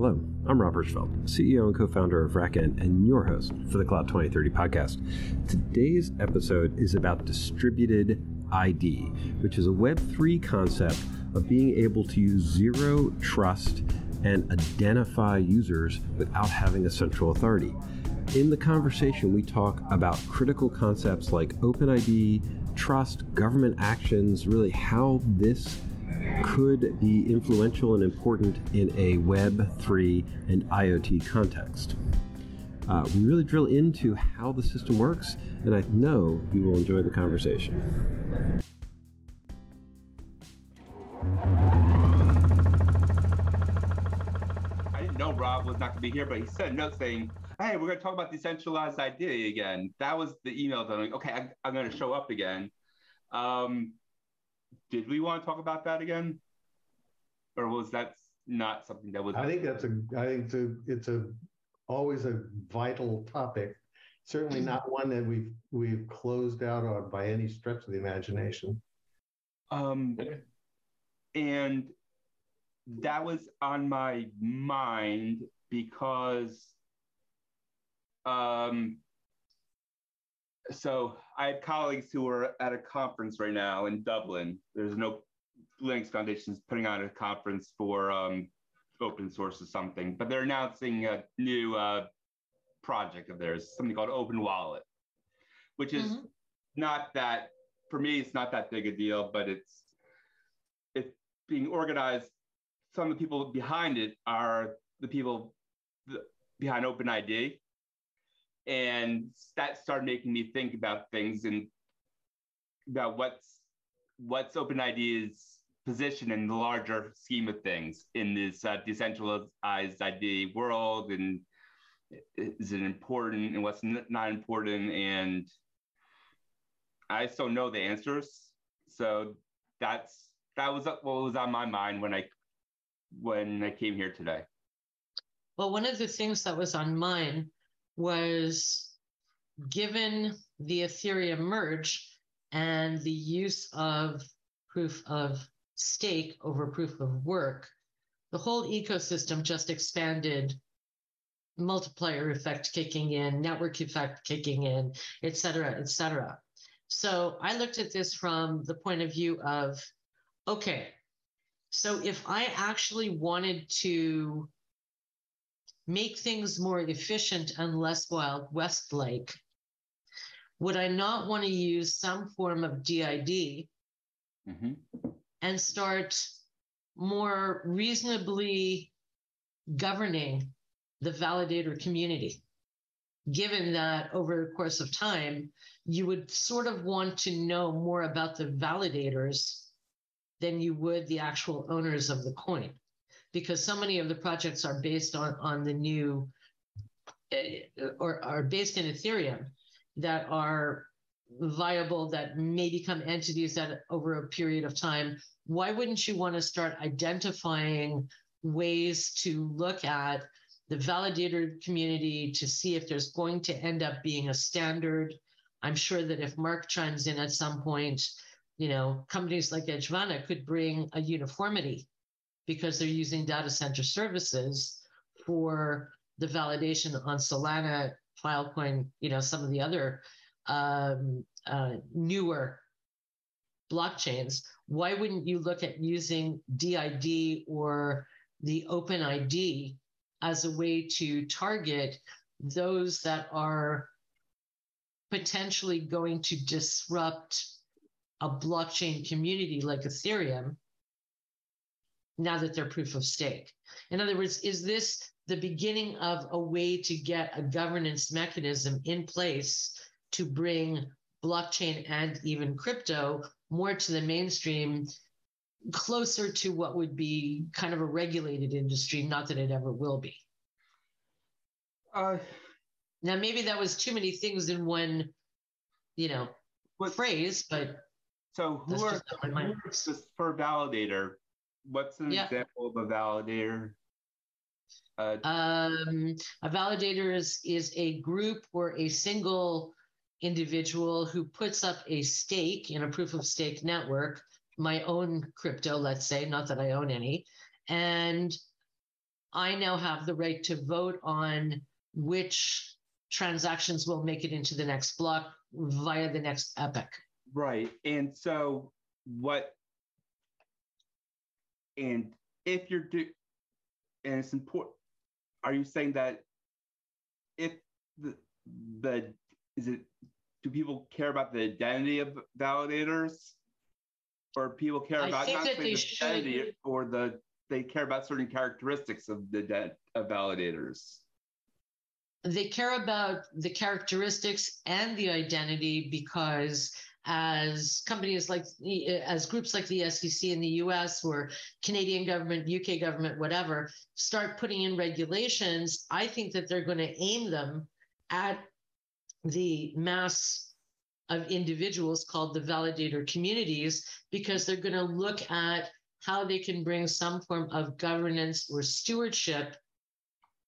Hello, I'm Rob Hirschfeld, CEO and co founder of RackN and your host for the Cloud 2030 podcast. Today's episode is about distributed ID, which is a Web3 concept of being able to use zero trust and identify users without having a central authority. In the conversation, we talk about critical concepts like OpenID, trust, government actions, really how this could be influential and important in a Web3 and IoT context. Uh, we really drill into how the system works, and I know you will enjoy the conversation. I didn't know Rob was not going to be here, but he sent a note saying, "Hey, we're going to talk about decentralized ID again." That was the email that I'm like, "Okay, I, am going to show up again." Um, did we want to talk about that again, or was that not something that was? I think that's a. I think it's a. It's a always a vital topic. Certainly not one that we've we've closed out on by any stretch of the imagination. Um, and that was on my mind because um so I have colleagues who are at a conference right now in Dublin. There's no Linux Foundation is putting on a conference for um, open source or something, but they're announcing a new uh, project of theirs, something called Open Wallet, which is mm-hmm. not that for me. It's not that big a deal, but it's it's being organized. Some of the people behind it are the people behind OpenID, and that started making me think about things and about what's what's OpenID's position in the larger scheme of things in this uh, decentralized ID world, and is it important and what's not important, and I still know the answers. So that's that was what was on my mind when I when I came here today. Well, one of the things that was on mine was given the Ethereum merge and the use of proof of stake over proof of work, the whole ecosystem just expanded multiplier effect kicking in, network effect kicking in, et cetera, et cetera. So I looked at this from the point of view of okay, so if I actually wanted to make things more efficient and less Wild West like, would I not want to use some form of DID mm-hmm. and start more reasonably governing the validator community? Given that over the course of time, you would sort of want to know more about the validators than you would the actual owners of the coin because so many of the projects are based on, on the new uh, or are based in Ethereum that are viable that may become entities that over a period of time why wouldn't you want to start identifying ways to look at the validator community to see if there's going to end up being a standard? I'm sure that if mark chimes in at some point you know companies like edgevana could bring a uniformity because they're using data center services for the validation on Solana, Filecoin, you know, some of the other um, uh, newer blockchains. Why wouldn't you look at using DID or the OpenID as a way to target those that are potentially going to disrupt a blockchain community like Ethereum now that they're proof of stake. In other words, is this the beginning of a way to get a governance mechanism in place to bring blockchain and even crypto more to the mainstream, closer to what would be kind of a regulated industry? Not that it ever will be. Uh, now, maybe that was too many things in one, you know, what, phrase, but. So who are, who are this for validator what's an yeah. example of a validator? Uh, um, a validator is, is a group or a single individual who puts up a stake in a proof of stake network, my own crypto, let's say, not that I own any, and I now have the right to vote on which transactions will make it into the next block via the next epoch. Right. And so what and if you're do and it's important are you saying that if the the is it do people care about the identity of validators? Or people care about not the identity or the they care about certain characteristics of the de- of validators. They care about the characteristics and the identity because as companies like as groups like the SEC in the US or Canadian government, UK government, whatever, start putting in regulations, I think that they're going to aim them at the mass of individuals called the validator communities because they're going to look at how they can bring some form of governance or stewardship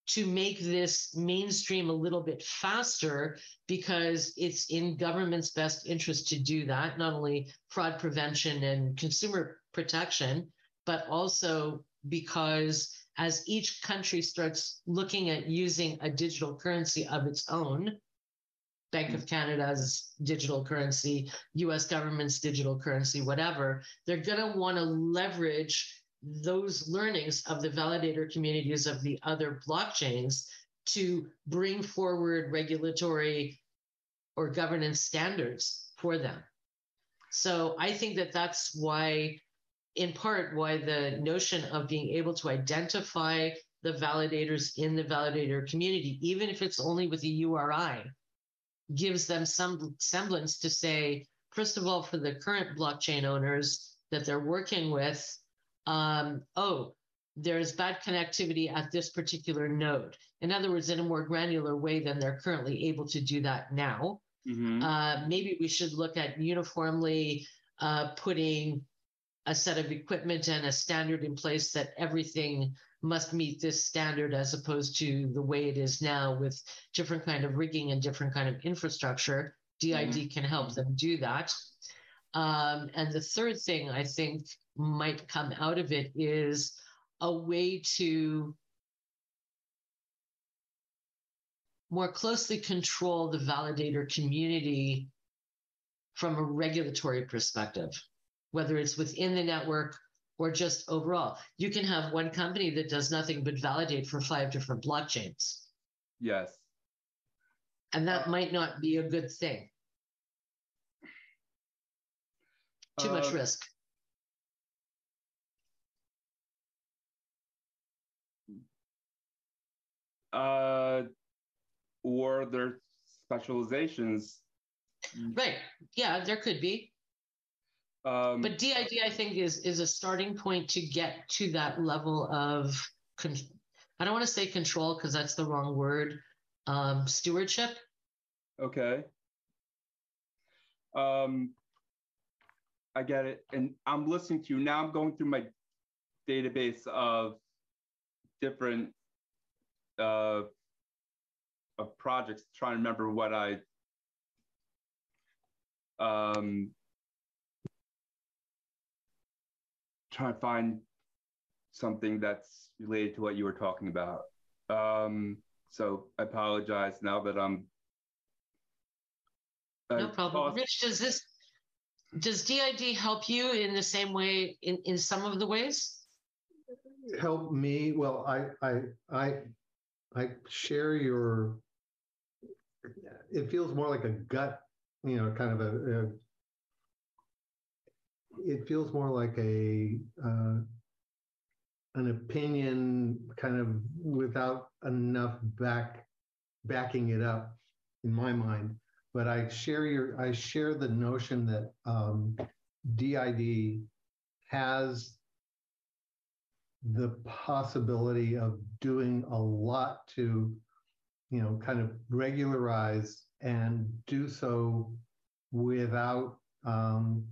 to make this mainstream a little bit faster because it's in government's best interest to do that, not only fraud prevention and consumer protection, but also because as each country starts looking at using a digital currency of its own, Bank of Canada's digital currency, US government's digital currency, whatever, they're going to want to leverage those learnings of the validator communities of the other blockchains to bring forward regulatory or governance standards for them. So I think that that's why, in part, why the notion of being able to identify the validators in the validator community, even if it's only with a URI, gives them some semblance to say, first of all, for the current blockchain owners that they're working with, um, oh, there's bad connectivity at this particular node. In other words, in a more granular way than they're currently able to do that now. Mm-hmm. Uh, maybe we should look at uniformly uh, putting a set of equipment and a standard in place that everything must meet this standard as opposed to the way it is now with different kind of rigging and different kind of infrastructure DID mm-hmm. can help them do that um, and the third thing i think might come out of it is a way to more closely control the validator community from a regulatory perspective, whether it's within the network or just overall. You can have one company that does nothing but validate for five different blockchains. Yes. And that might not be a good thing. Too uh, much risk. uh, or their specializations. Right. Yeah, there could be. Um, but DID, I think, is is a starting point to get to that level of. Con- I don't want to say control because that's the wrong word. Um, stewardship. Okay. Um, I get it, and I'm listening to you now. I'm going through my database of different uh, of projects, trying to remember what I um, trying to find something that's related to what you were talking about. Um, so I apologize now that I'm. Uh, no problem. Rich, does this does DID help you in the same way in, in some of the ways? Help me. Well, I I I I share your. It feels more like a gut, you know, kind of a. a it feels more like a uh, an opinion, kind of without enough back backing it up, in my mind. But I share your. I share the notion that um, DID has the possibility of doing a lot to, you know, kind of regularize and do so without um,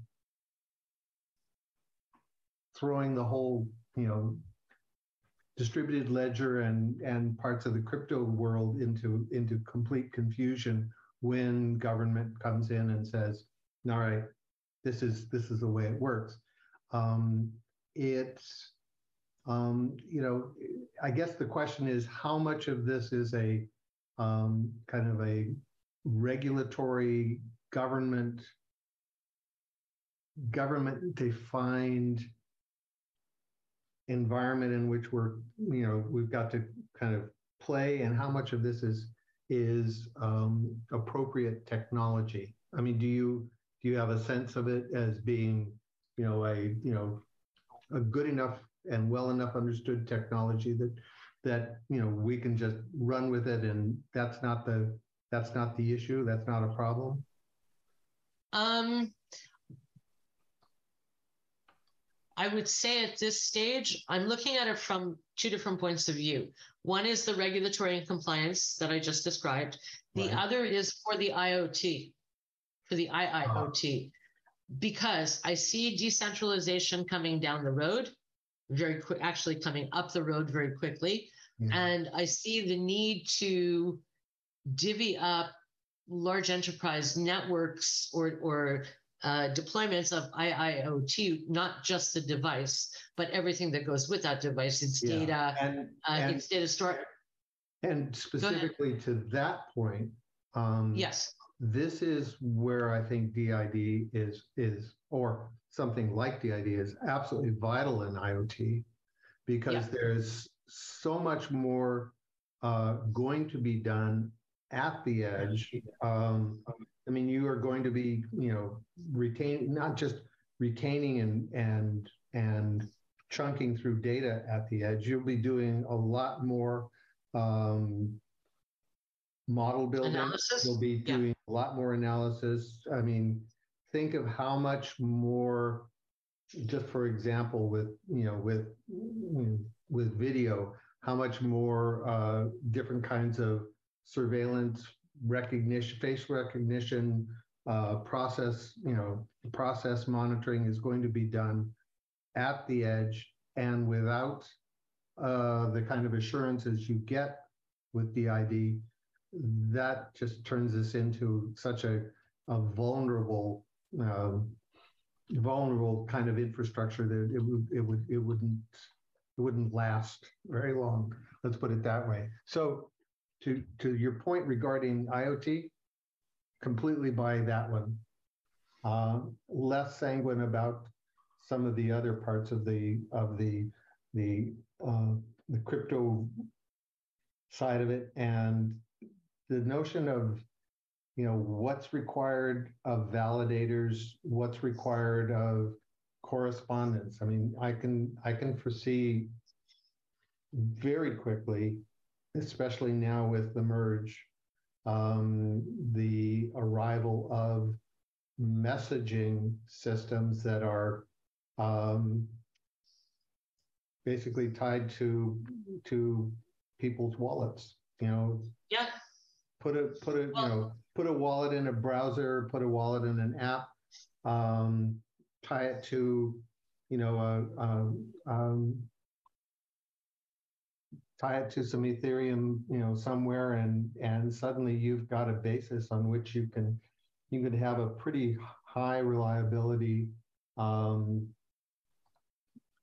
throwing the whole, you know, distributed ledger and and parts of the crypto world into into complete confusion when government comes in and says, "All right, this is this is the way it works." Um, it's um, you know, I guess the question is how much of this is a um, kind of a regulatory government government defined environment in which we're you know we've got to kind of play and how much of this is is um, appropriate technology. I mean do you do you have a sense of it as being you know a you know a good enough and well enough understood technology that that you know we can just run with it and that's not the that's not the issue? That's not a problem? Um I would say at this stage, I'm looking at it from two different points of view. One is the regulatory and compliance that I just described. The right. other is for the IoT, for the IIoT, uh-huh. because I see decentralization coming down the road very quick, actually coming up the road very quickly. Yeah. And I see the need to divvy up large enterprise networks or, or uh, deployments of IIoT, not just the device, but everything that goes with that device, its yeah. data, and, uh, and, its data store. And specifically to that point, um, yes, this is where I think DID is is or something like DID is absolutely vital in IoT because yeah. there's so much more uh, going to be done at the edge. Um, I mean, you are going to be, you know, retain not just retaining and and and chunking through data at the edge. You'll be doing a lot more um, model building. Analysis. You'll be doing yeah. a lot more analysis. I mean, think of how much more. Just for example, with you know, with with video, how much more uh, different kinds of surveillance recognition, face recognition, uh, process, you know, process monitoring is going to be done at the edge and without uh, the kind of assurances you get with DID, that just turns us into such a, a vulnerable, um, vulnerable kind of infrastructure that it would it would it wouldn't it wouldn't last very long. Let's put it that way. So to to your point regarding IoT, completely buy that one. Uh, less sanguine about some of the other parts of the of the the uh, the crypto side of it and the notion of you know what's required of validators what's required of correspondence i mean i can i can foresee very quickly especially now with the merge, um, the arrival of messaging systems that are um, basically tied to to people's wallets. You know. Yeah. Put a put a well, you know put a wallet in a browser. Put a wallet in an app. Um, tie it to you know a, a um, tie it to some Ethereum, you know, somewhere, and and suddenly you've got a basis on which you can you can have a pretty high reliability um,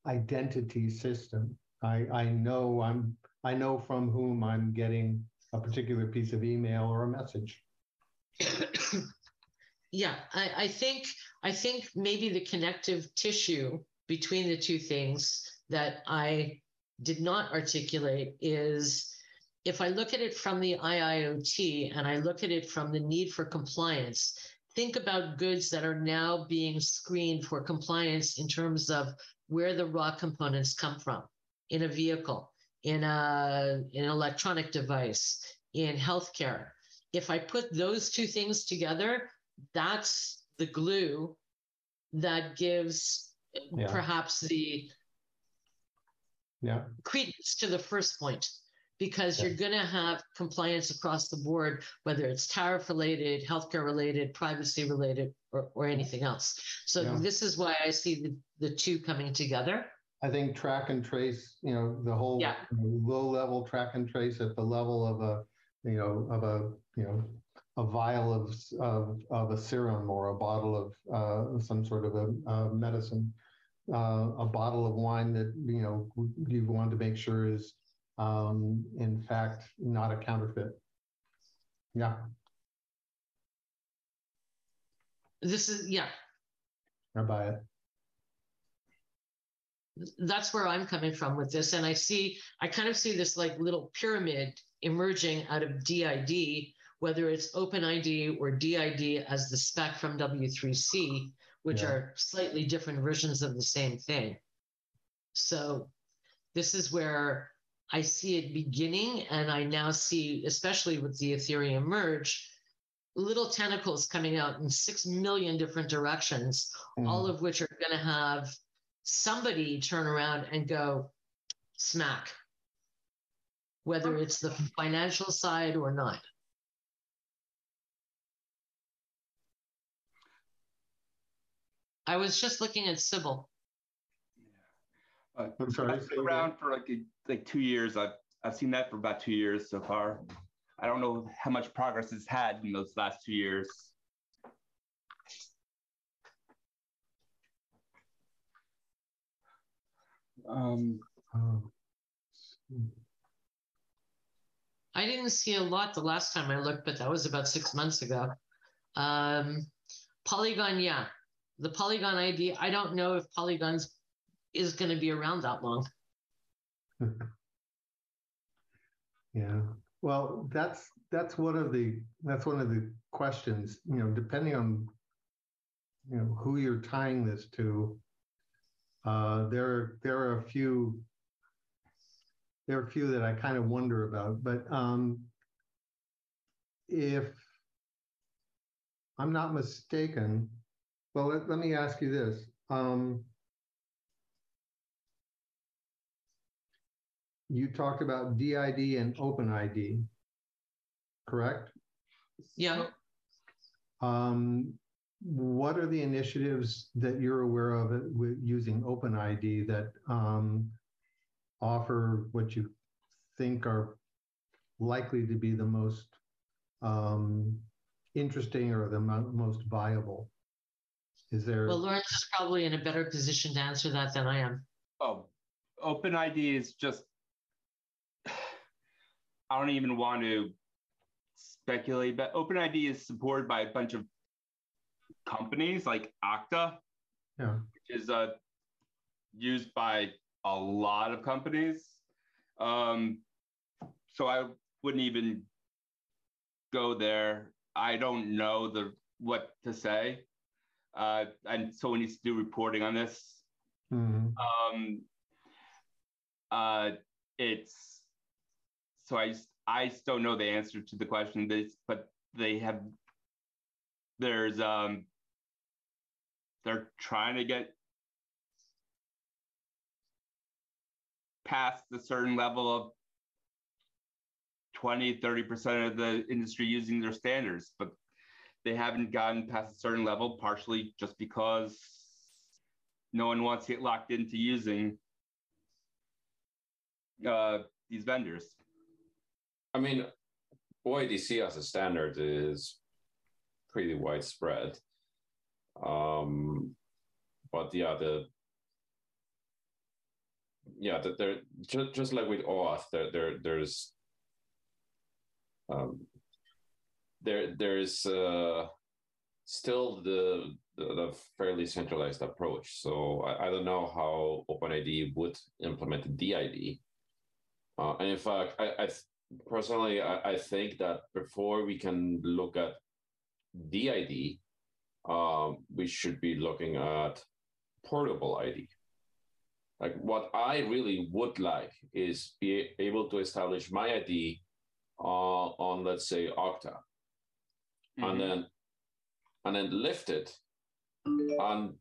identity system. I I know I'm I know from whom I'm getting a particular piece of email or a message. yeah, I, I think I think maybe the connective tissue between the two things that I did not articulate is if I look at it from the IIoT and I look at it from the need for compliance, think about goods that are now being screened for compliance in terms of where the raw components come from in a vehicle, in, a, in an electronic device, in healthcare. If I put those two things together, that's the glue that gives yeah. perhaps the yeah. credence to the first point because yeah. you're going to have compliance across the board, whether it's tariff related, healthcare related, privacy related, or, or anything else. So yeah. this is why I see the, the two coming together. I think track and trace, you know, the whole yeah. low level track and trace at the level of a, you know, of a, you know, a vial of, of, of a serum or a bottle of uh, some sort of a, uh, medicine uh, a bottle of wine that you know you want to make sure is um, in fact not a counterfeit. Yeah. This is yeah. I buy it. That's where I'm coming from with this, and I see I kind of see this like little pyramid emerging out of DID, whether it's OpenID or DID as the spec from W3C, which yeah. are slightly different versions of the same thing. So this is where I see it beginning, and I now see, especially with the Ethereum merge, little tentacles coming out in six million different directions, mm. all of which are going to have somebody turn around and go smack, whether it's the financial side or not. I was just looking at Sybil. Uh, I'm sorry. I've been around for like like two years. I've I've seen that for about two years so far. I don't know how much progress it's had in those last two years. Um, I didn't see a lot the last time I looked, but that was about six months ago. Um, Polygon, yeah, the Polygon ID. I don't know if Polygon's is going to be around that long. yeah. Well, that's that's one of the that's one of the questions. You know, depending on you know who you're tying this to, uh, there there are a few there are a few that I kind of wonder about. But um, if I'm not mistaken, well, let, let me ask you this. Um, you talked about DID and OpenID, correct? Yeah. Um, what are the initiatives that you're aware of with using OpenID that um, offer what you think are likely to be the most um, interesting or the mo- most viable? Is there? Well, Lawrence is probably in a better position to answer that than I am. Oh, OpenID is just I don't even want to speculate, but OpenID is supported by a bunch of companies like Okta, yeah. which is uh, used by a lot of companies. Um, so I wouldn't even go there. I don't know the what to say, uh, and someone needs to do reporting on this. Mm-hmm. Um, uh, it's so I I still know the answer to the question. This, but they have there's um they're trying to get past a certain level of 20 30% of the industry using their standards but they haven't gotten past a certain level partially just because no one wants to get locked into using uh, these vendors I mean, OIDC as a standard is pretty widespread. Um, but yeah, the yeah, that there just, just like with OAuth, there there there's um, there there's uh, still the, the, the fairly centralized approach. So I, I don't know how OpenID would implement DID. Uh, and in fact, I, I personally, I, I, think that before we can look at DID, um, we should be looking at portable ID. Like what I really would like is be able to establish my ID uh, on, let's say, Okta, mm-hmm. and then and then lift it and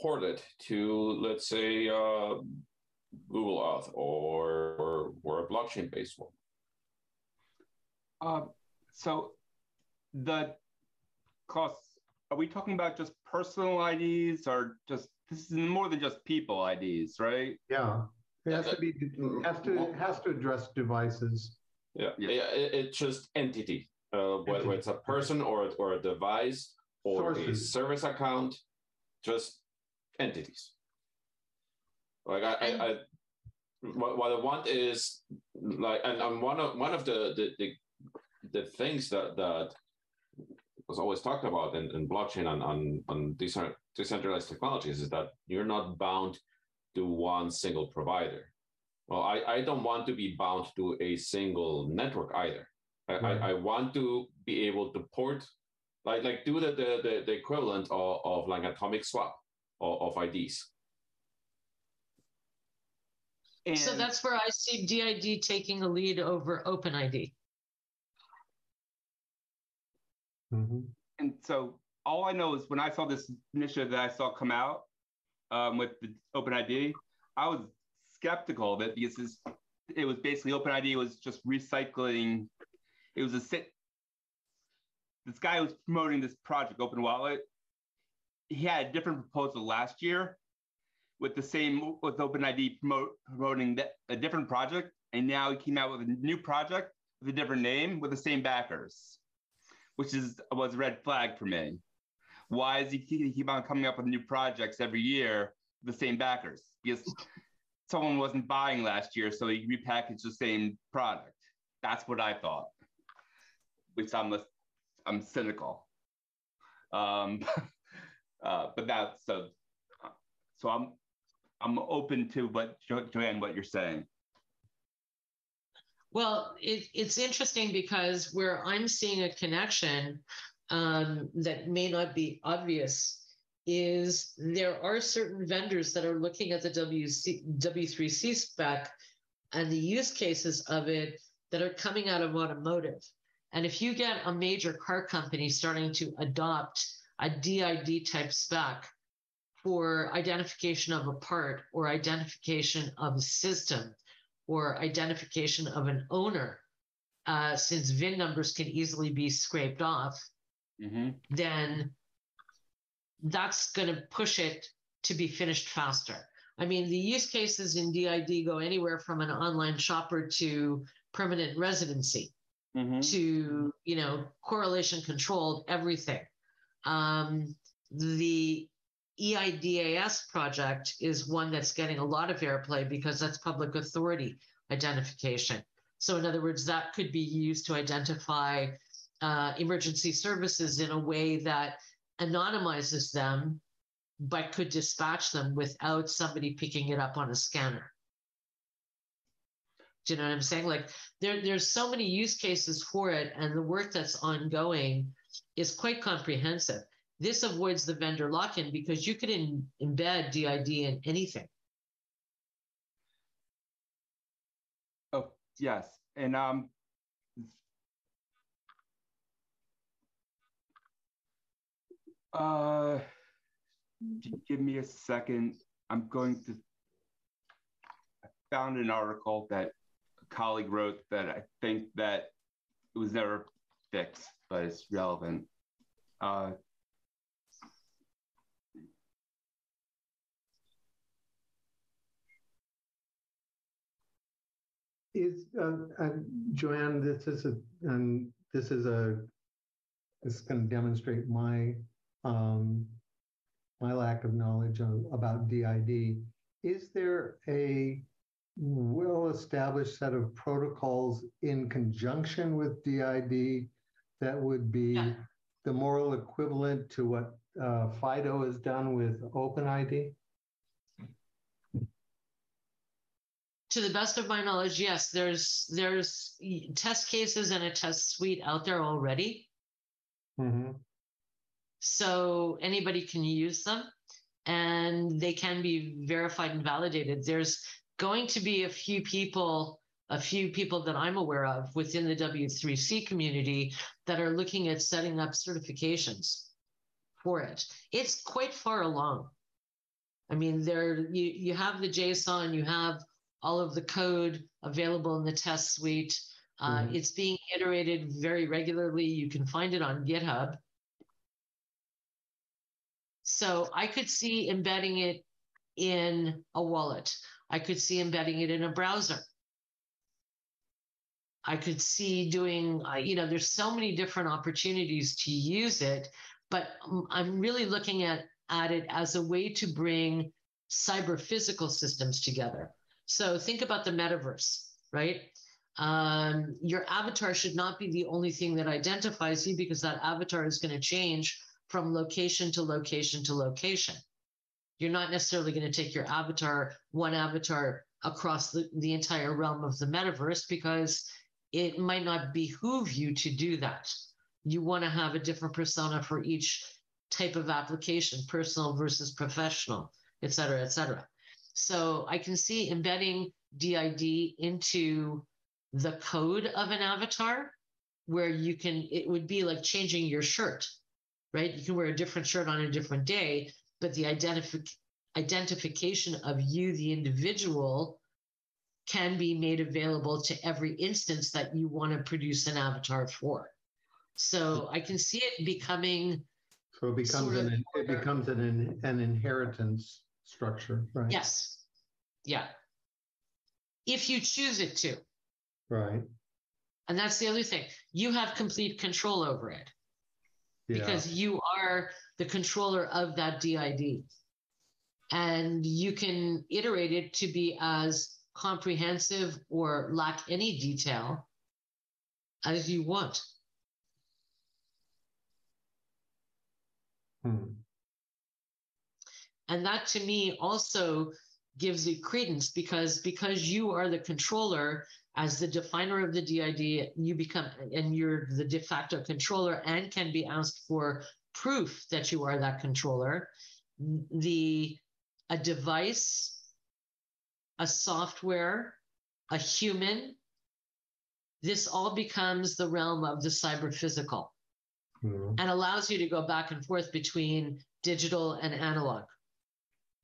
port it to, let's say, uh, Google Auth or, or, or a blockchain based one. Uh, so the costs, are we talking about just personal IDs or just, this is more than just people IDs, right? Yeah, it has to be, has to, has to address devices. Yeah, yeah, yeah it, it's just entity, uh, whether it's a person or, or a device or Sources. a service account, just entities. Like I, I, I what, what I want is like, and, and one of one of the the the, the things that that was always talked about in, in blockchain and on, on decentralized technologies is that you're not bound to one single provider. Well, I, I don't want to be bound to a single network either. I, right. I, I, want to be able to port, like like do the the, the, the equivalent of, of like atomic swap of, of IDs. And so that's where I see DID taking a lead over OpenID. Mm-hmm. And so all I know is when I saw this initiative that I saw come out um, with the OpenID, I was skeptical of it because it was basically OpenID was just recycling. It was a sit. This guy was promoting this project, Open Wallet. He had a different proposal last year with the same with OpenID promote, promoting a different project, and now he came out with a new project with a different name with the same backers which is was a red flag for me. Why is he keep on coming up with new projects every year, with the same backers? Because someone wasn't buying last year, so he repackaged the same product. That's what I thought. Which I'm a, I'm cynical. Um, uh, but that's so. So I'm I'm open to what Joanne, what you're saying. Well, it, it's interesting because where I'm seeing a connection um, that may not be obvious is there are certain vendors that are looking at the WC, W3C spec and the use cases of it that are coming out of automotive. And if you get a major car company starting to adopt a DID type spec for identification of a part or identification of a system, or identification of an owner, uh, since VIN numbers can easily be scraped off, mm-hmm. then that's going to push it to be finished faster. I mean, the use cases in DID go anywhere from an online shopper to permanent residency mm-hmm. to, you know, correlation controlled everything. Um, the EIDAS project is one that's getting a lot of airplay because that's public authority identification. So, in other words, that could be used to identify uh, emergency services in a way that anonymizes them, but could dispatch them without somebody picking it up on a scanner. Do you know what I'm saying? Like there, there's so many use cases for it, and the work that's ongoing is quite comprehensive. This avoids the vendor lock-in because you could in, embed DID in anything. Oh, yes. And um, uh, give me a second. I'm going to, I found an article that colleague wrote that I think that it was never fixed, but it's relevant. Uh, Is uh, uh, Joanne? This is a and this is a this is going to demonstrate my um, my lack of knowledge of, about DID. Is there a well-established set of protocols in conjunction with DID that would be yeah. the moral equivalent to what uh, FIDO has done with OpenID? to the best of my knowledge, yes, there's there's test cases and a test suite out there already. Mm-hmm. So anybody can use them, and they can be verified and validated. There's going to be a few people, a few people that I'm aware of within the W3C community that are looking at setting up certifications for it. It's quite far along. I mean, there you you have the JSON, you have all of the code available in the test suite. Uh, mm-hmm. It's being iterated very regularly. You can find it on GitHub. So I could see embedding it in a wallet. I could see embedding it in a browser. I could see doing, uh, you know, there's so many different opportunities to use it, but I'm really looking at, at it as a way to bring cyber physical systems together. So think about the metaverse, right? Um, your avatar should not be the only thing that identifies you because that avatar is going to change from location to location to location. You're not necessarily going to take your avatar, one avatar across the, the entire realm of the metaverse because it might not behoove you to do that. You want to have a different persona for each type of application, personal versus professional, et cetera, et cetera. So I can see embedding DID into the code of an avatar where you can, it would be like changing your shirt, right? You can wear a different shirt on a different day, but the identif- identification of you, the individual, can be made available to every instance that you want to produce an avatar for. So I can see it becoming. So it becomes sort of an it becomes an an inheritance structure, right? Yes. Yeah. If you choose it to. Right. And that's the other thing. You have complete control over it Yeah. because you are the controller of that DID. And you can iterate it to be as comprehensive or lack any detail as you want. Hmm. and that to me also gives it credence because because you are the controller as the definer of the DID you become and you're the de facto controller and can be asked for proof that you are that controller the a device a software a human this all becomes the realm of the cyber physical Hmm. and allows you to go back and forth between digital and analog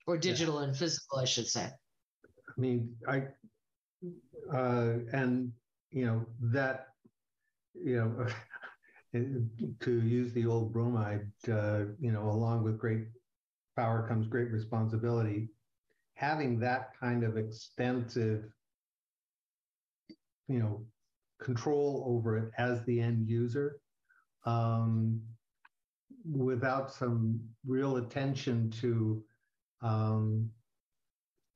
or digital and physical, I should say. I mean, I, uh, and, you know, that, you know, to use the old bromide, uh, you know, along with great power comes great responsibility. Having that kind of extensive, you know, control over it as the end user, um, without some real attention to um,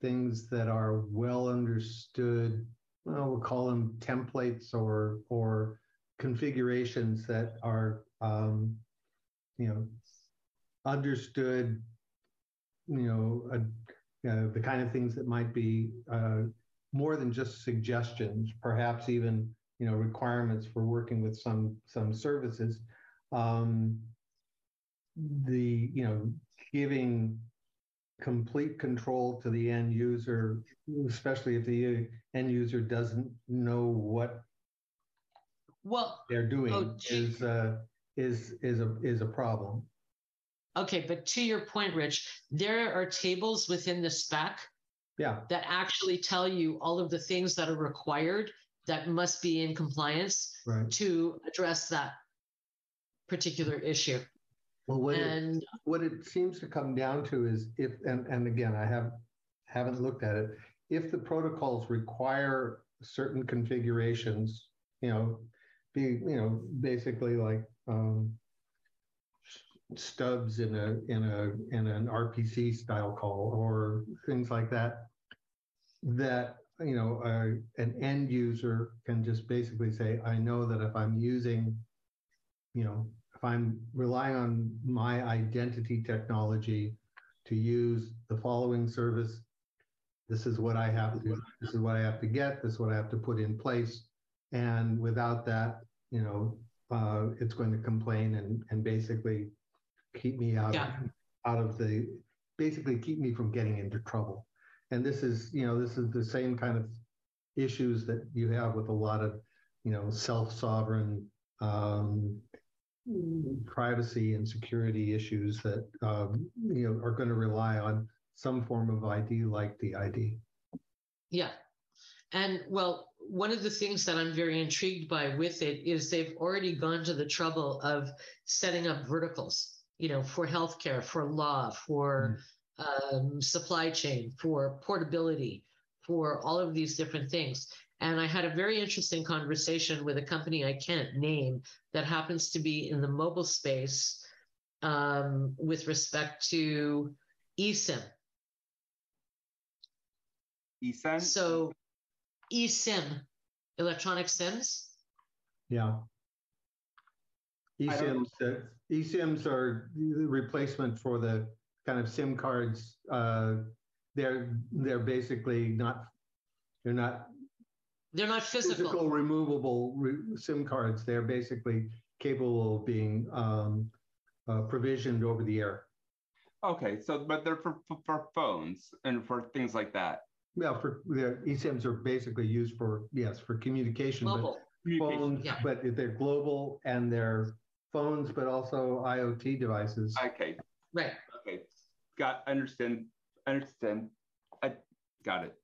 things that are well understood. Well, we'll call them templates or or configurations that are um, you know understood. You know, uh, uh, the kind of things that might be uh, more than just suggestions, perhaps even you know requirements for working with some some services. Um, the you know giving complete control to the end user, especially if the end user doesn't know what Well, they're doing, Oh, is uh, is is a is a problem. okay, but to your point, Rich, there are tables within the spec Yeah, that actually tell you all of the things that are required that must be in compliance right. to address that particular issue. Well, what it, And what it seems to come down to is if and and again, I have haven't looked at it. If the protocols require certain configurations, you know, be you know basically like um, stubs in a in a in an RPC style call or things like that, that you know uh, an end user can just basically say, I know that if I'm using, you know, if I'm relying on my identity technology to use the following service, this is what I have to, this is what I have to get, this is what I have to put in place. And without that, you know, uh, it's going to complain and, and basically keep me out, Yeah. out of the, basically keep me from getting into trouble. And this is, you know, this is the same kind of issues that you have with a lot of, you know, self-sovereign um, privacy and security issues that um, you know are going to rely on some form of ID like the ID. Yeah. And well, one of the things that I'm very intrigued by with it is they've already gone to the trouble of setting up verticals, you know, for healthcare, for law, for um, supply chain, for portability, for all of these different things. And I had a very interesting conversation with a company I can't name that happens to be in the mobile space um, with respect to eSIM eSIM. So eSIM, electronic SIMs. Yeah. I don't- eSIMs, uh, eSIMs are the replacement for the kind of SIM cards. Uh, they're they're basically not they're not They're not physical. physical removable re- SIM cards. They're basically capable of being um, uh, provisioned over the air. Okay, so but they're for, for, for phones and for things like that. Yeah, for the eSIMs are basically used for yes for communication, Mobile. but phones, yeah. but they're global and they're phones, but also IoT devices. Okay, Right. okay, got understand, understand. I got it.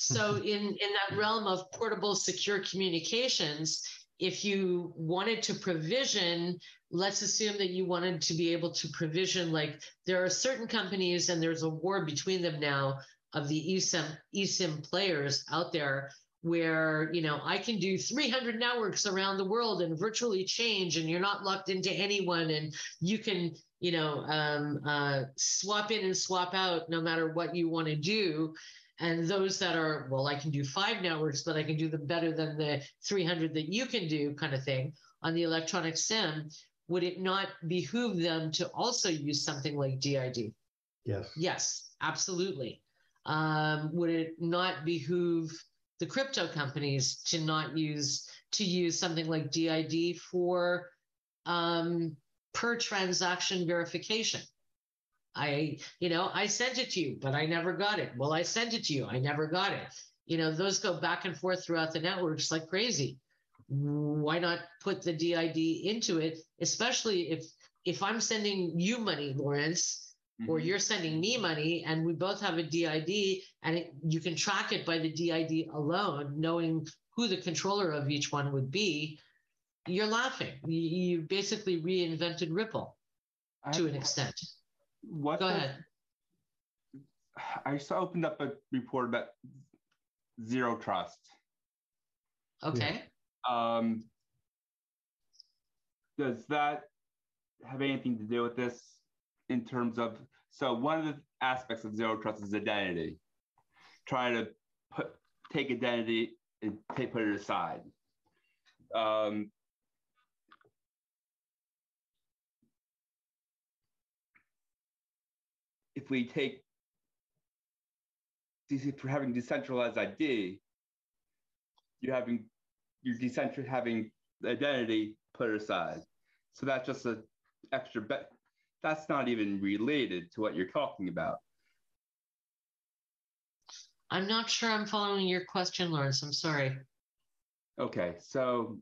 So in in that realm of portable secure communications, if you wanted to provision, let's assume that you wanted to be able to provision like there are certain companies and there's a war between them now of the eSIM eSIM players out there where you know I can do 300 networks around the world and virtually change and you're not locked into anyone and you can you know um, uh, swap in and swap out no matter what you want to do and those that are well i can do five networks but i can do them better than the 300 that you can do kind of thing on the electronic sim would it not behoove them to also use something like DID Yes. yes absolutely. Um, would it not behoove the crypto companies to not use to use something like DID for um, per transaction verification I, you know, I sent it to you, but I never got it. Well, I sent it to you. I never got it. You know, those go back and forth throughout the networks like crazy. Why not put the DID into it, especially if if I'm sending you money, Lawrence, or Mhm. you're sending me money and we both have a DID and it, you can track it by the DID alone, knowing who the controller of each one would be, you're laughing. You, you basically reinvented Ripple to an extent. What Go ahead. I just opened up a report about zero trust. Okay. Um, does that have anything to do with this in terms of so one of the aspects of zero trust is identity trying to put take identity and take put it aside um, if we take for having decentralized id you're having you're decentral having identity put aside. So that's just an extra bet. That's not even related to what you're talking about. I'm not sure I'm following your question, Lawrence. I'm sorry. Okay, so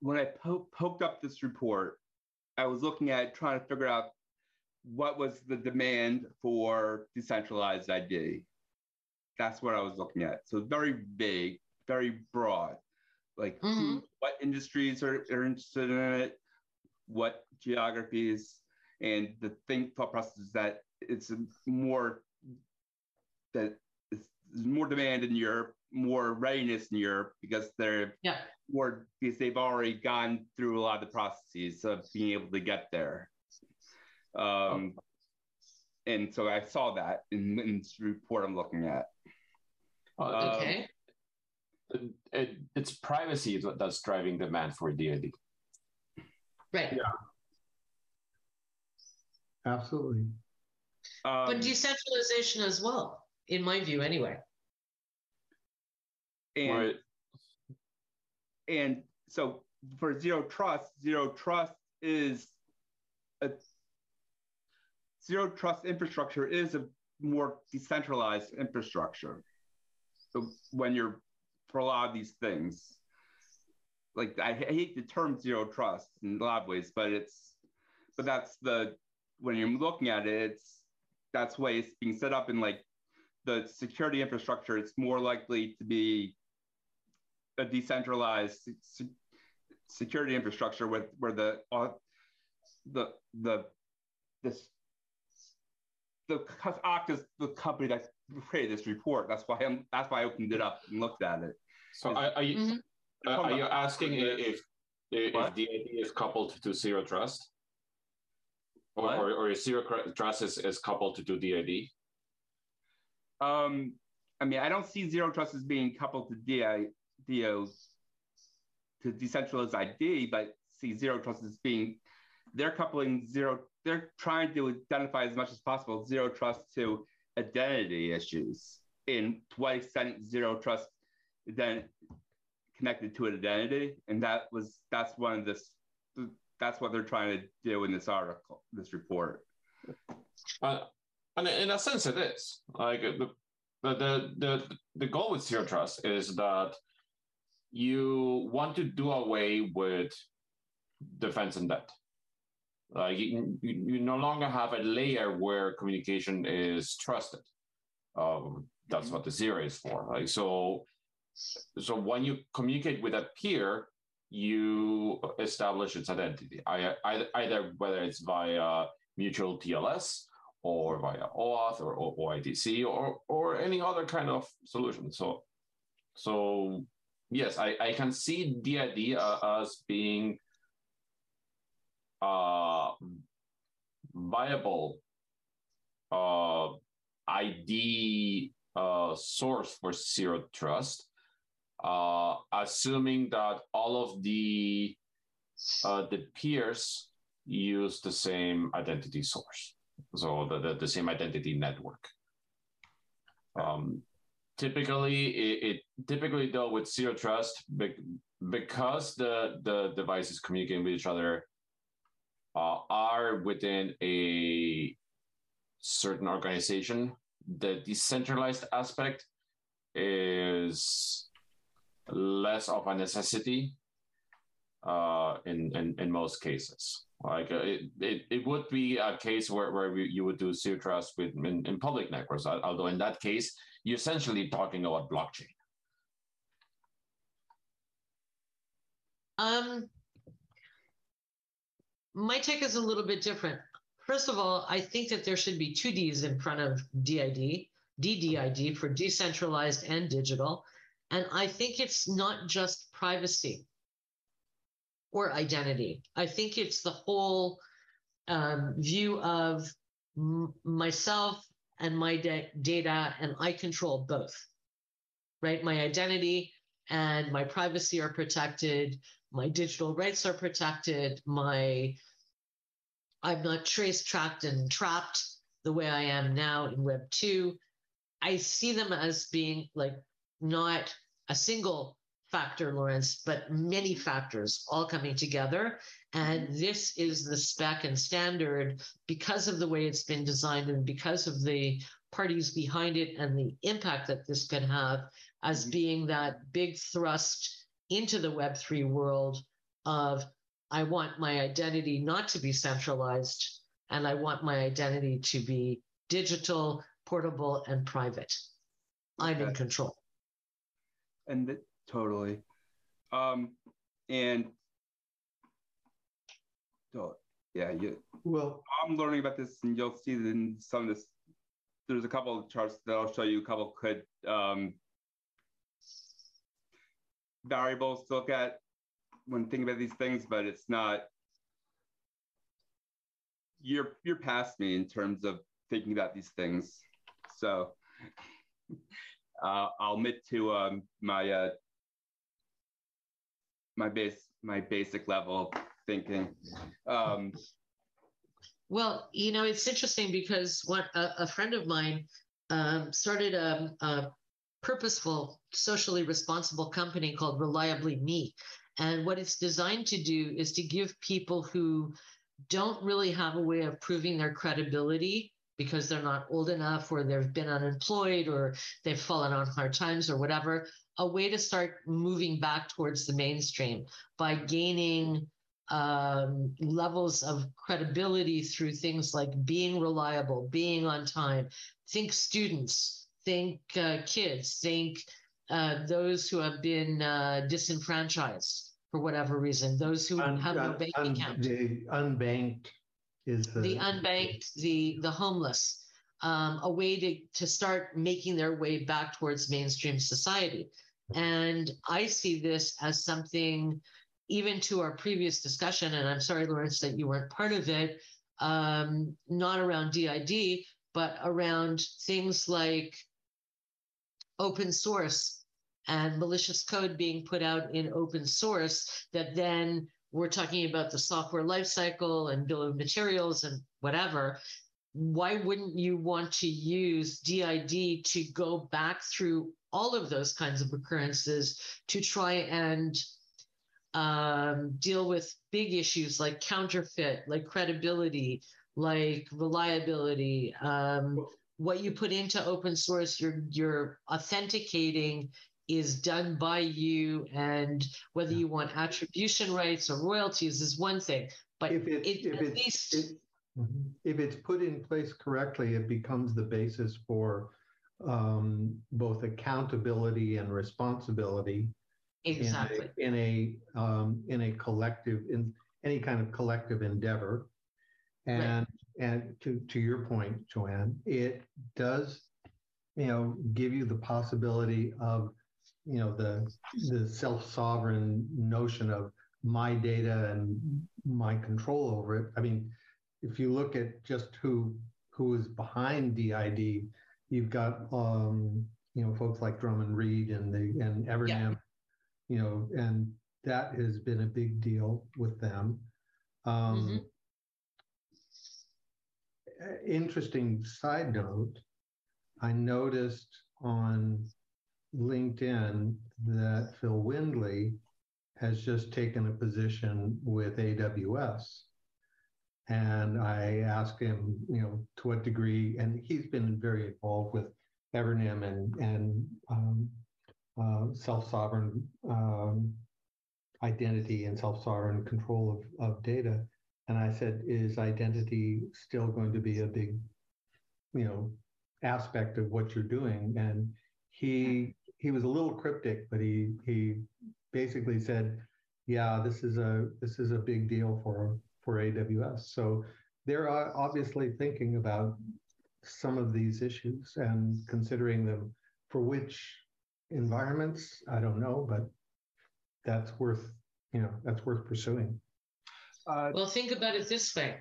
when I po- poked up this report, I was looking at trying to figure out what was the demand for decentralized ID. That's what I was looking at. So very vague, very broad. Like who, Mhm. what industries are, are interested in it, what geographies, and the thing thought process is that it's more that it's more demand in Europe, more readiness in Europe because they're Yeah. More because they've already gone through a lot of the processes of being able to get there. Um, and so I saw that in, in this report I'm looking at. Uh, Um, Okay. it- it- it's privacy that- that's driving demand for DID. right. yeah. Absolutely. Um, But decentralization as well, in my view, anyway. and, Right. And so for zero trust, zero trust is a zero trust infrastructure is a more decentralized infrastructure. So when you're for a lot of these things, like I hate the term zero trust in a lot of ways, but it's but that's the when you're looking at it, it's that's why it's being set up in like the security infrastructure. It's more likely to be a decentralized se- security infrastructure with where the uh, the the this the co- is the company that created this report. That's why I'm that's why I opened it up and looked at it. So are, are you Mhm. uh, are you asking i- if if, What? DID is coupled to zero trust? Or, What? or, or is zero trust is, is coupled to DID? Um, I mean, I don't see zero trust as being coupled to DI, DO, to decentralized ID, but see zero trust as being they're coupling zero. They're trying to identify as much as possible zero trust to identity issues. In to what extent zero trust then connected to an identity, and that was that's one of this. That's what they're trying to do in this article, this report. Uh, and in a sense, it is like the the the the goal with zero trust is that you want to do away with defense in depth. Like you, you, you, no longer have a layer where communication is trusted. Um, that's mm-hmm. what the zero is for. Like so, so when you communicate with a peer, you establish its identity. I, I, either whether it's via mutual TLS or via OAuth or OIDC or or any other kind of solution. So, so yes, I, I can see DID uh, as being uh, viable uh, ID uh, source for zero trust, uh, assuming that all of the uh, the peers use the same identity source, so the, the, the same identity network. Um, typically, it, it, typically though with zero trust, because the the devices communicating with each other uh, are within a certain organization, the decentralized aspect is less of a necessity uh, in, in, in most cases. Like uh, it, it, it would be a case where, where you would do zero trust with in, in public networks, although in that case, you're essentially talking about blockchain. Um, my take is a little bit different. First of all, I think that there should be two Ds in front of DID, DDID for decentralized and digital. And I think it's not just privacy or identity. I think it's the whole um, view of m- myself and my da- data, and I control both, right? My identity and my privacy are protected. My digital rights are protected. My i'm not trace tracked and trapped the way i am now in web 2 i see them as being like not a single factor lawrence but many factors all coming together and this is the spec and standard because of the way it's been designed and because of the parties behind it and the impact that this can have as mm-hmm. being that big thrust into the Web3 world of I want my identity not to be centralized and I want my identity to be digital, portable, and private. I'm in control. And the, totally. Um, and yeah, you, well, I'm learning about this, and you'll see in some of this. There's a couple of charts that I'll show you. A couple could um, variables to look at when thinking about these things, but it's not. You're you're past me in terms of thinking about these things, so uh, I'll admit to um, my uh, my base my basic level thinking. Um, well, you know, it's interesting because what a, a friend of mine um, started a, a purposeful, socially responsible company called Reliably Me. And what it's designed to do is to give people who don't really have a way of proving their credibility because they're not old enough or they've been unemployed or they've fallen on hard times or whatever, a way to start moving back towards the mainstream by gaining um, levels of credibility through things like being reliable, being on time. Think students think uh, kids, think uh, those who have been uh, disenfranchised for whatever reason, those who un- have no bank un- account. The unbanked is the, the unbanked, the the homeless, um, a way to to start making their way back towards mainstream society. And I see this as something, even to our previous discussion, and I'm sorry, Lawrence, that you weren't part of it, um, not around DID, but around things like open source and malicious code being put out in open source that then we're talking about the software lifecycle and bill of materials and whatever why wouldn't you want to use DID to go back through all of those kinds of occurrences to try and um, deal with big issues like counterfeit, like credibility, like reliability. Um, what you put into open source, you're you're authenticating is done by you, and whether you want attribution rights or royalties is one thing. But if it's, it, if at it's, least it- if it's put in place correctly, it becomes the basis for um, both accountability and responsibility in a- exactly. in a um, in a collective in any kind of collective endeavor. And and to to your point, Joanne, it does, you know, give you the possibility of, you know, the the self-sovereign notion of my data and my control over it. I mean, if you look at just who who is behind DID, you've got um, you know folks like Drummond Reed and the and Evernym, you know, and that has been a big deal with them. Um, uh, Interesting side note, I noticed on LinkedIn that Phil Windley has just taken a position with AWS. And I asked him, you know, to what degree, and he's been very involved with Evernym and and um, uh, self-sovereign um, identity and self-sovereign control of, of data. And I said, is identity still going to be a big, you know, aspect of what you're doing? And he he was a little cryptic, but he he basically said, yeah, this is a this is a big deal for for AWS. So they're uh, obviously thinking about some of these issues and considering them for which environments, I don't know, but that's worth, you know, that's worth pursuing. Uh, Well, think about it this way.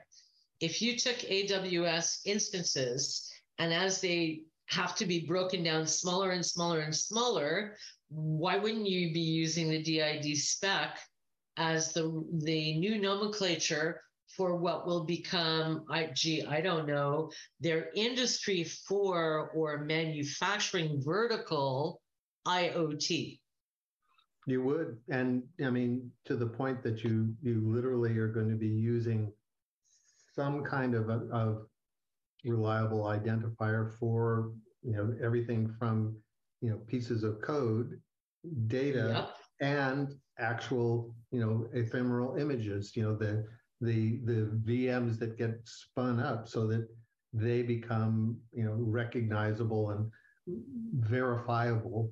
If you took AWS instances and as they have to be broken down smaller and smaller and smaller, why wouldn't you be using the DID spec as the, the new nomenclature for what will become, I, gee, I don't know, their industry for or manufacturing vertical IoT? You would, and I mean, to the point that you you literally are going to be using some kind of a, of reliable identifier for you know everything from you know pieces of code, data, Yep. And actual you know ephemeral images. You know the the the VMs that get spun up so that they become you know recognizable and verifiable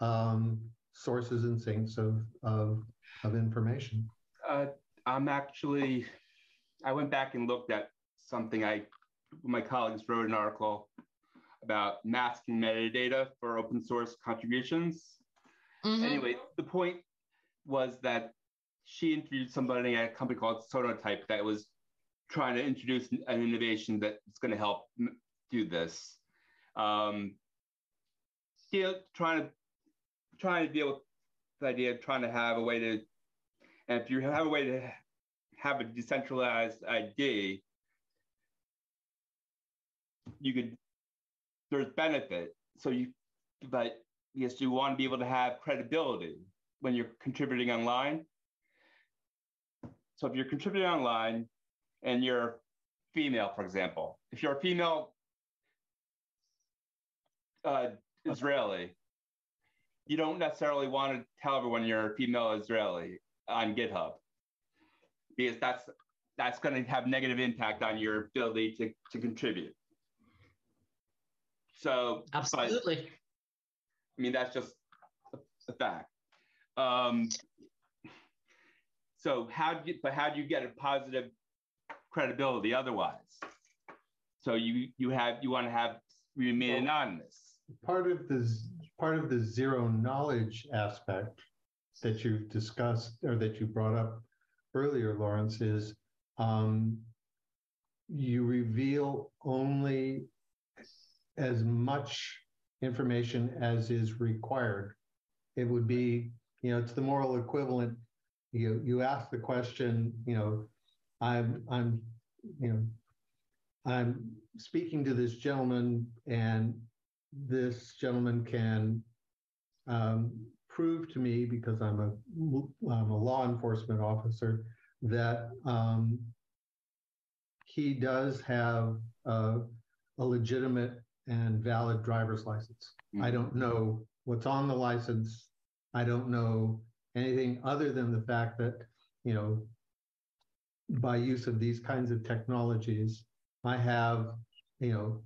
um, sources and sinks of of of information. uh, I'm actually, I went back and looked at something I, my colleagues wrote an article about masking metadata for open source contributions. Mhm. Anyway, the point was that she interviewed somebody at a company called Sonatype that was trying to introduce an innovation that's going to help do this. Um, deal, trying to trying to deal with the idea of trying to have a way to, and if you have a way to have a decentralized ID, you could there's benefit. So you, but yes, you want to be able to have credibility when you're contributing online. So if you're contributing online and you're female, for example, if you're a female uh, Israeli, you don't necessarily want to tell everyone you're a female Israeli on GitHub because that's that's going to have negative impact on your ability to, to contribute. So, but- Absolutely. I mean, that's just a, fact. Um, so how do you, but how do you get a positive credibility otherwise? So you you have you want to have remain Well- anonymous. Part of the part of the zero knowledge aspect that you've discussed or that you brought up earlier, Lawrence, is um, you reveal only as much information as is required. It would be, you know, it's the moral equivalent. You you ask the question, you know, I'm I'm, you know, I'm speaking to this gentleman, and this gentleman can um, prove to me because I'm a I'm a law enforcement officer that um, he does have a, a legitimate and valid driver's license. Mm-hmm. I don't know what's on the license. I don't know anything other than the fact that, you know, by use of these kinds of technologies, I have, you know,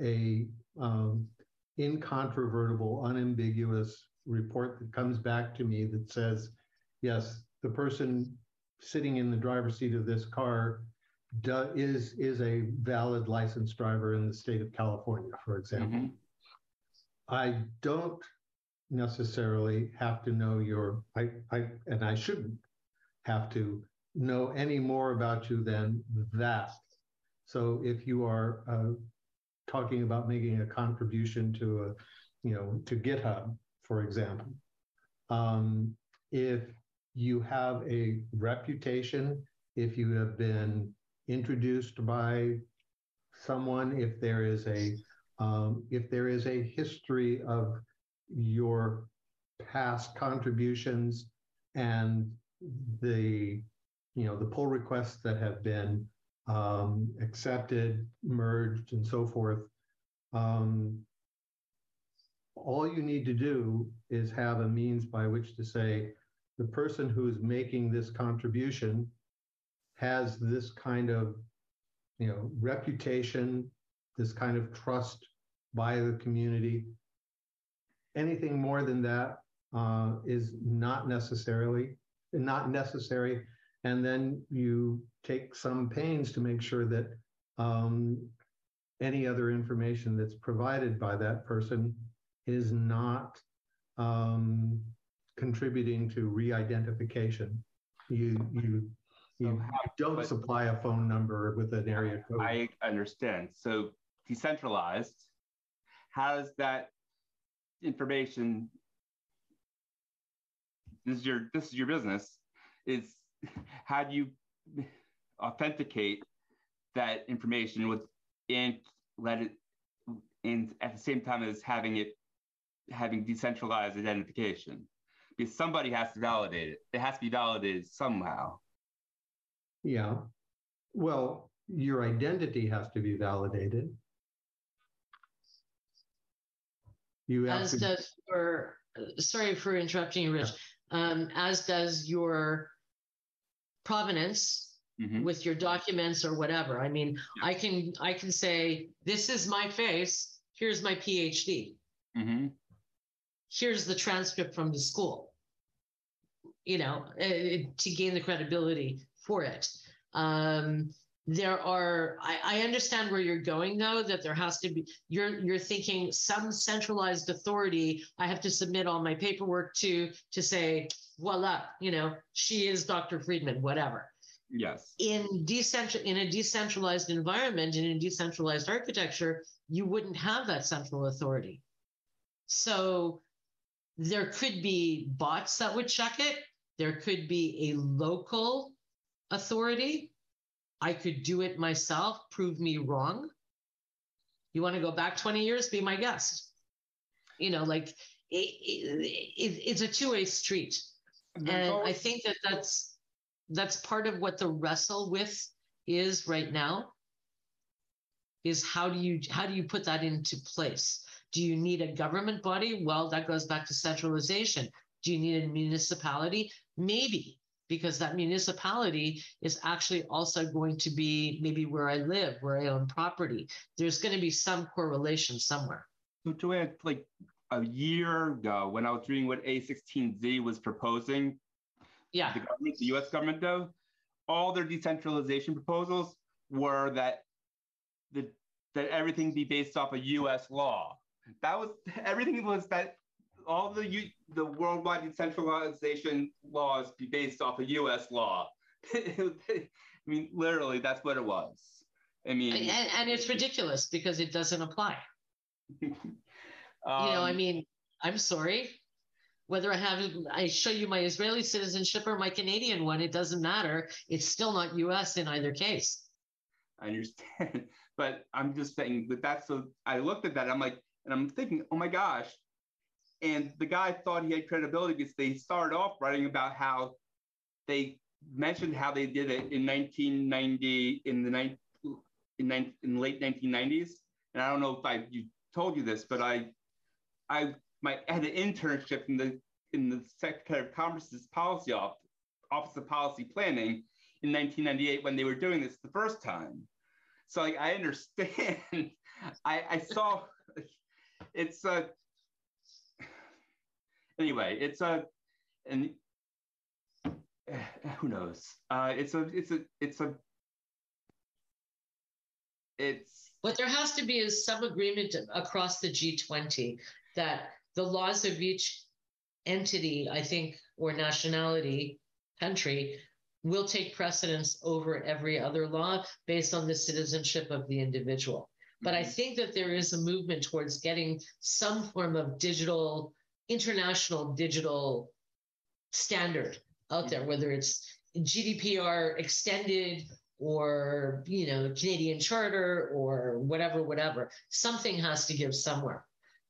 a um, incontrovertible, unambiguous report that comes back to me that says, yes, the person sitting in the driver's seat of this car do, is is a valid licensed driver in the state of California, for example. Mm-hmm. I don't necessarily have to know your I, I and I shouldn't have to know any more about you than that. So if you are uh, talking about making a contribution to a you know to GitHub, for example, um, if you have a reputation, if you have been introduced by someone, if there is a um, if there is a history of your past contributions and the you know the pull requests that have been um, accepted, merged, and so forth. Um, all you need to do is have a means by which to say the person who's making this contribution has this kind of you know reputation this kind of trust by the community anything more than that uh, is not necessarily not necessary. And then you take some pains to make sure that um, any other information that's provided by that person is not um, contributing to re-identification. You you you don't but, supply a phone number with an area code. I understand. So decentralized, how does that information this is your this is your business is how do you authenticate that information with and let it and at the same time as having it having decentralized identification because somebody has to validate it it has to be validated somehow yeah. Well, your identity has to be validated. You have as to... does your, sorry for interrupting you, Rich, yeah. um, as does your provenance mm-hmm. with your documents or whatever. I mean, yeah. I can I can say this is my face. Here's my PhD. Mm-hmm. Here's the transcript from the school. You know, uh, to gain the credibility for it. Um, there are I, I, understand where you're going though that there has to be you're you're thinking some centralized authority. I have to submit all my paperwork to to say voila you know she is dr friedman whatever. Yes. In decentral in a decentralized environment in a decentralized architecture you wouldn't have that central authority. So there could be bots that would check it. There could be a local authority. I could do it myself, prove me wrong. You want to go back 20 years? Be my guest. You know, like it, it, it's a two way street. And, and I think that that's that's part of what the wrestle with is right now is how do you how do you put that into place do you need a government body well that goes back to centralization do you need a municipality maybe because that municipality is actually also going to be maybe where I live, where I own property. There's going to be some correlation somewhere. So, Joanne, like a year ago, when I was reading what A16Z was proposing, yeah, the government, the U.S. government, though, all their decentralization proposals were that the that everything be based off a U.S. law. That was everything was that all the the worldwide decentralization laws be based off of U.S. law. I mean, literally, that's what it was. I mean, and, and it's ridiculous because it doesn't apply. Um, you know, I mean, I'm sorry. Whether I have I show you my Israeli citizenship or my Canadian one, it doesn't matter. It's still not US in either case. I understand, but I'm just saying that that's so. I looked at that. I'm like, and I'm thinking, oh my gosh. And the guy thought he had credibility because they started off writing about how they mentioned how they did it in 1990 in the in, in, in late 1990s. And I don't know if I you told you this, but I I my I had an internship in the in the Secretary of Commerce's policy office, Office of Policy Planning in 1998 when they were doing this the first time. So like, I understand. I, I saw it's a anyway. It's a and who knows? Uh, it's a it's a it's a it's what there has to be is some agreement across the G20 that the laws of each entity, I think, or nationality, country, will take precedence over every other law based on the citizenship of the individual. But I mm-hmm. think that there is a movement towards getting some form of digital, international digital standard out there, mm-hmm. whether it's GDPR extended or you know Canadian Charter or whatever, whatever. Something has to give somewhere,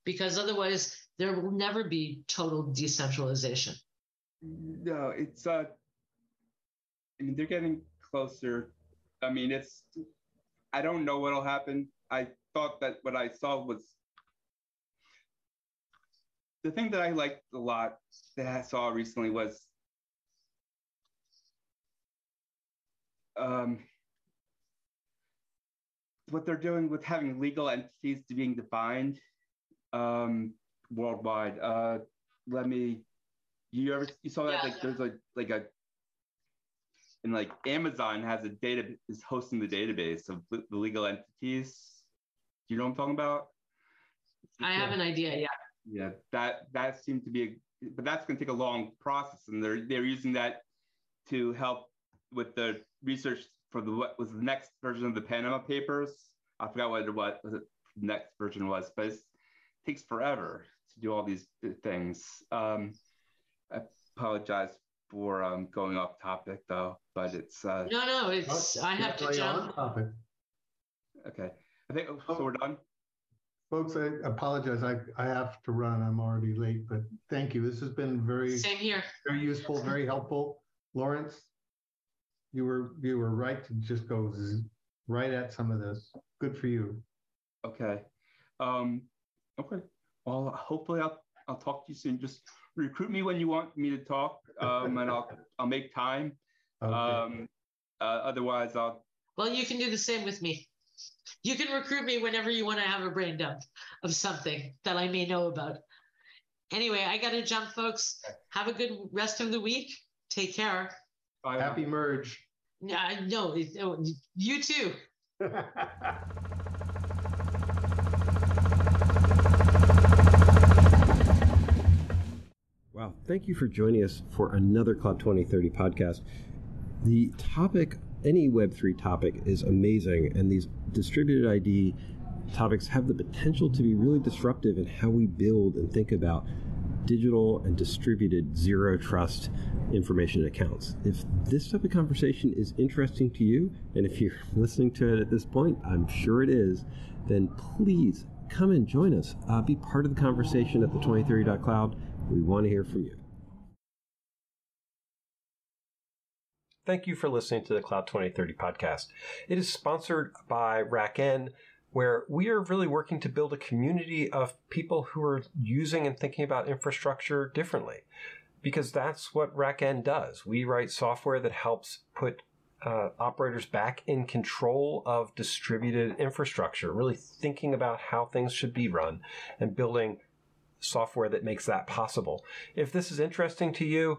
because otherwise there will never be total decentralization. No, it's uh, I mean they're getting closer. I mean it's I don't know what'll happen. I thought that what I saw was the thing that I liked a lot that I saw recently was um, what they're doing with having legal entities to being defined um, worldwide. Uh, let me. You ever you saw that yeah, like yeah. there's a like a and like Amazon has a data is hosting the database of the legal entities. Do you know what I'm talking about? I have an idea. Yeah. Yeah, that that seemed to be, a, but that's going to take a long process, and they're they're using that to help with the research for the what was the next version of the Panama Papers. I forgot what it was. What the next version was, but it takes forever to do all these things. Um, I apologize for um, going off topic though, but it's uh, no, no, it's I have to jump. Topic. Okay, I think so. We're done. Folks, I apologize. I, I have to run. I'm already late, but thank you. This has been very same here. Very useful, very helpful. Lawrence, you were you were right to just go right at some of this. Good for you. Okay. Um, okay. Well, hopefully I'll I'll talk to you soon. Just recruit me when you want me to talk, um, and I'll I'll make time. Okay. Um, uh, otherwise, I'll. Well, you can do the same with me. You can recruit me whenever you want to have a brain dump of something that I may know about. Anyway, I got to jump, folks. Have a good rest of the week. Take care. Bye. Happy merge. Yeah, no, oh, you too. wow. Thank you for joining us for another Cloud 2030 podcast. The topic, any Web3 topic, is amazing, and these distributed ID topics have the potential to be really disruptive in how we build and think about digital and distributed zero trust information accounts. If this type of conversation is interesting to you, and if you're listening to it at this point, I'm sure it is, then please come and join us. Uh, be part of the conversation at the 2030.cloud. We want to hear from you. Thank you for listening to the Cloud 2030 podcast. It is sponsored by RackN where we are really working to build a community of people who are using and thinking about infrastructure differently. Because that's what RackN does. We write software that helps put uh, operators back in control of distributed infrastructure, really thinking about how things should be run and building software that makes that possible. If this is interesting to you,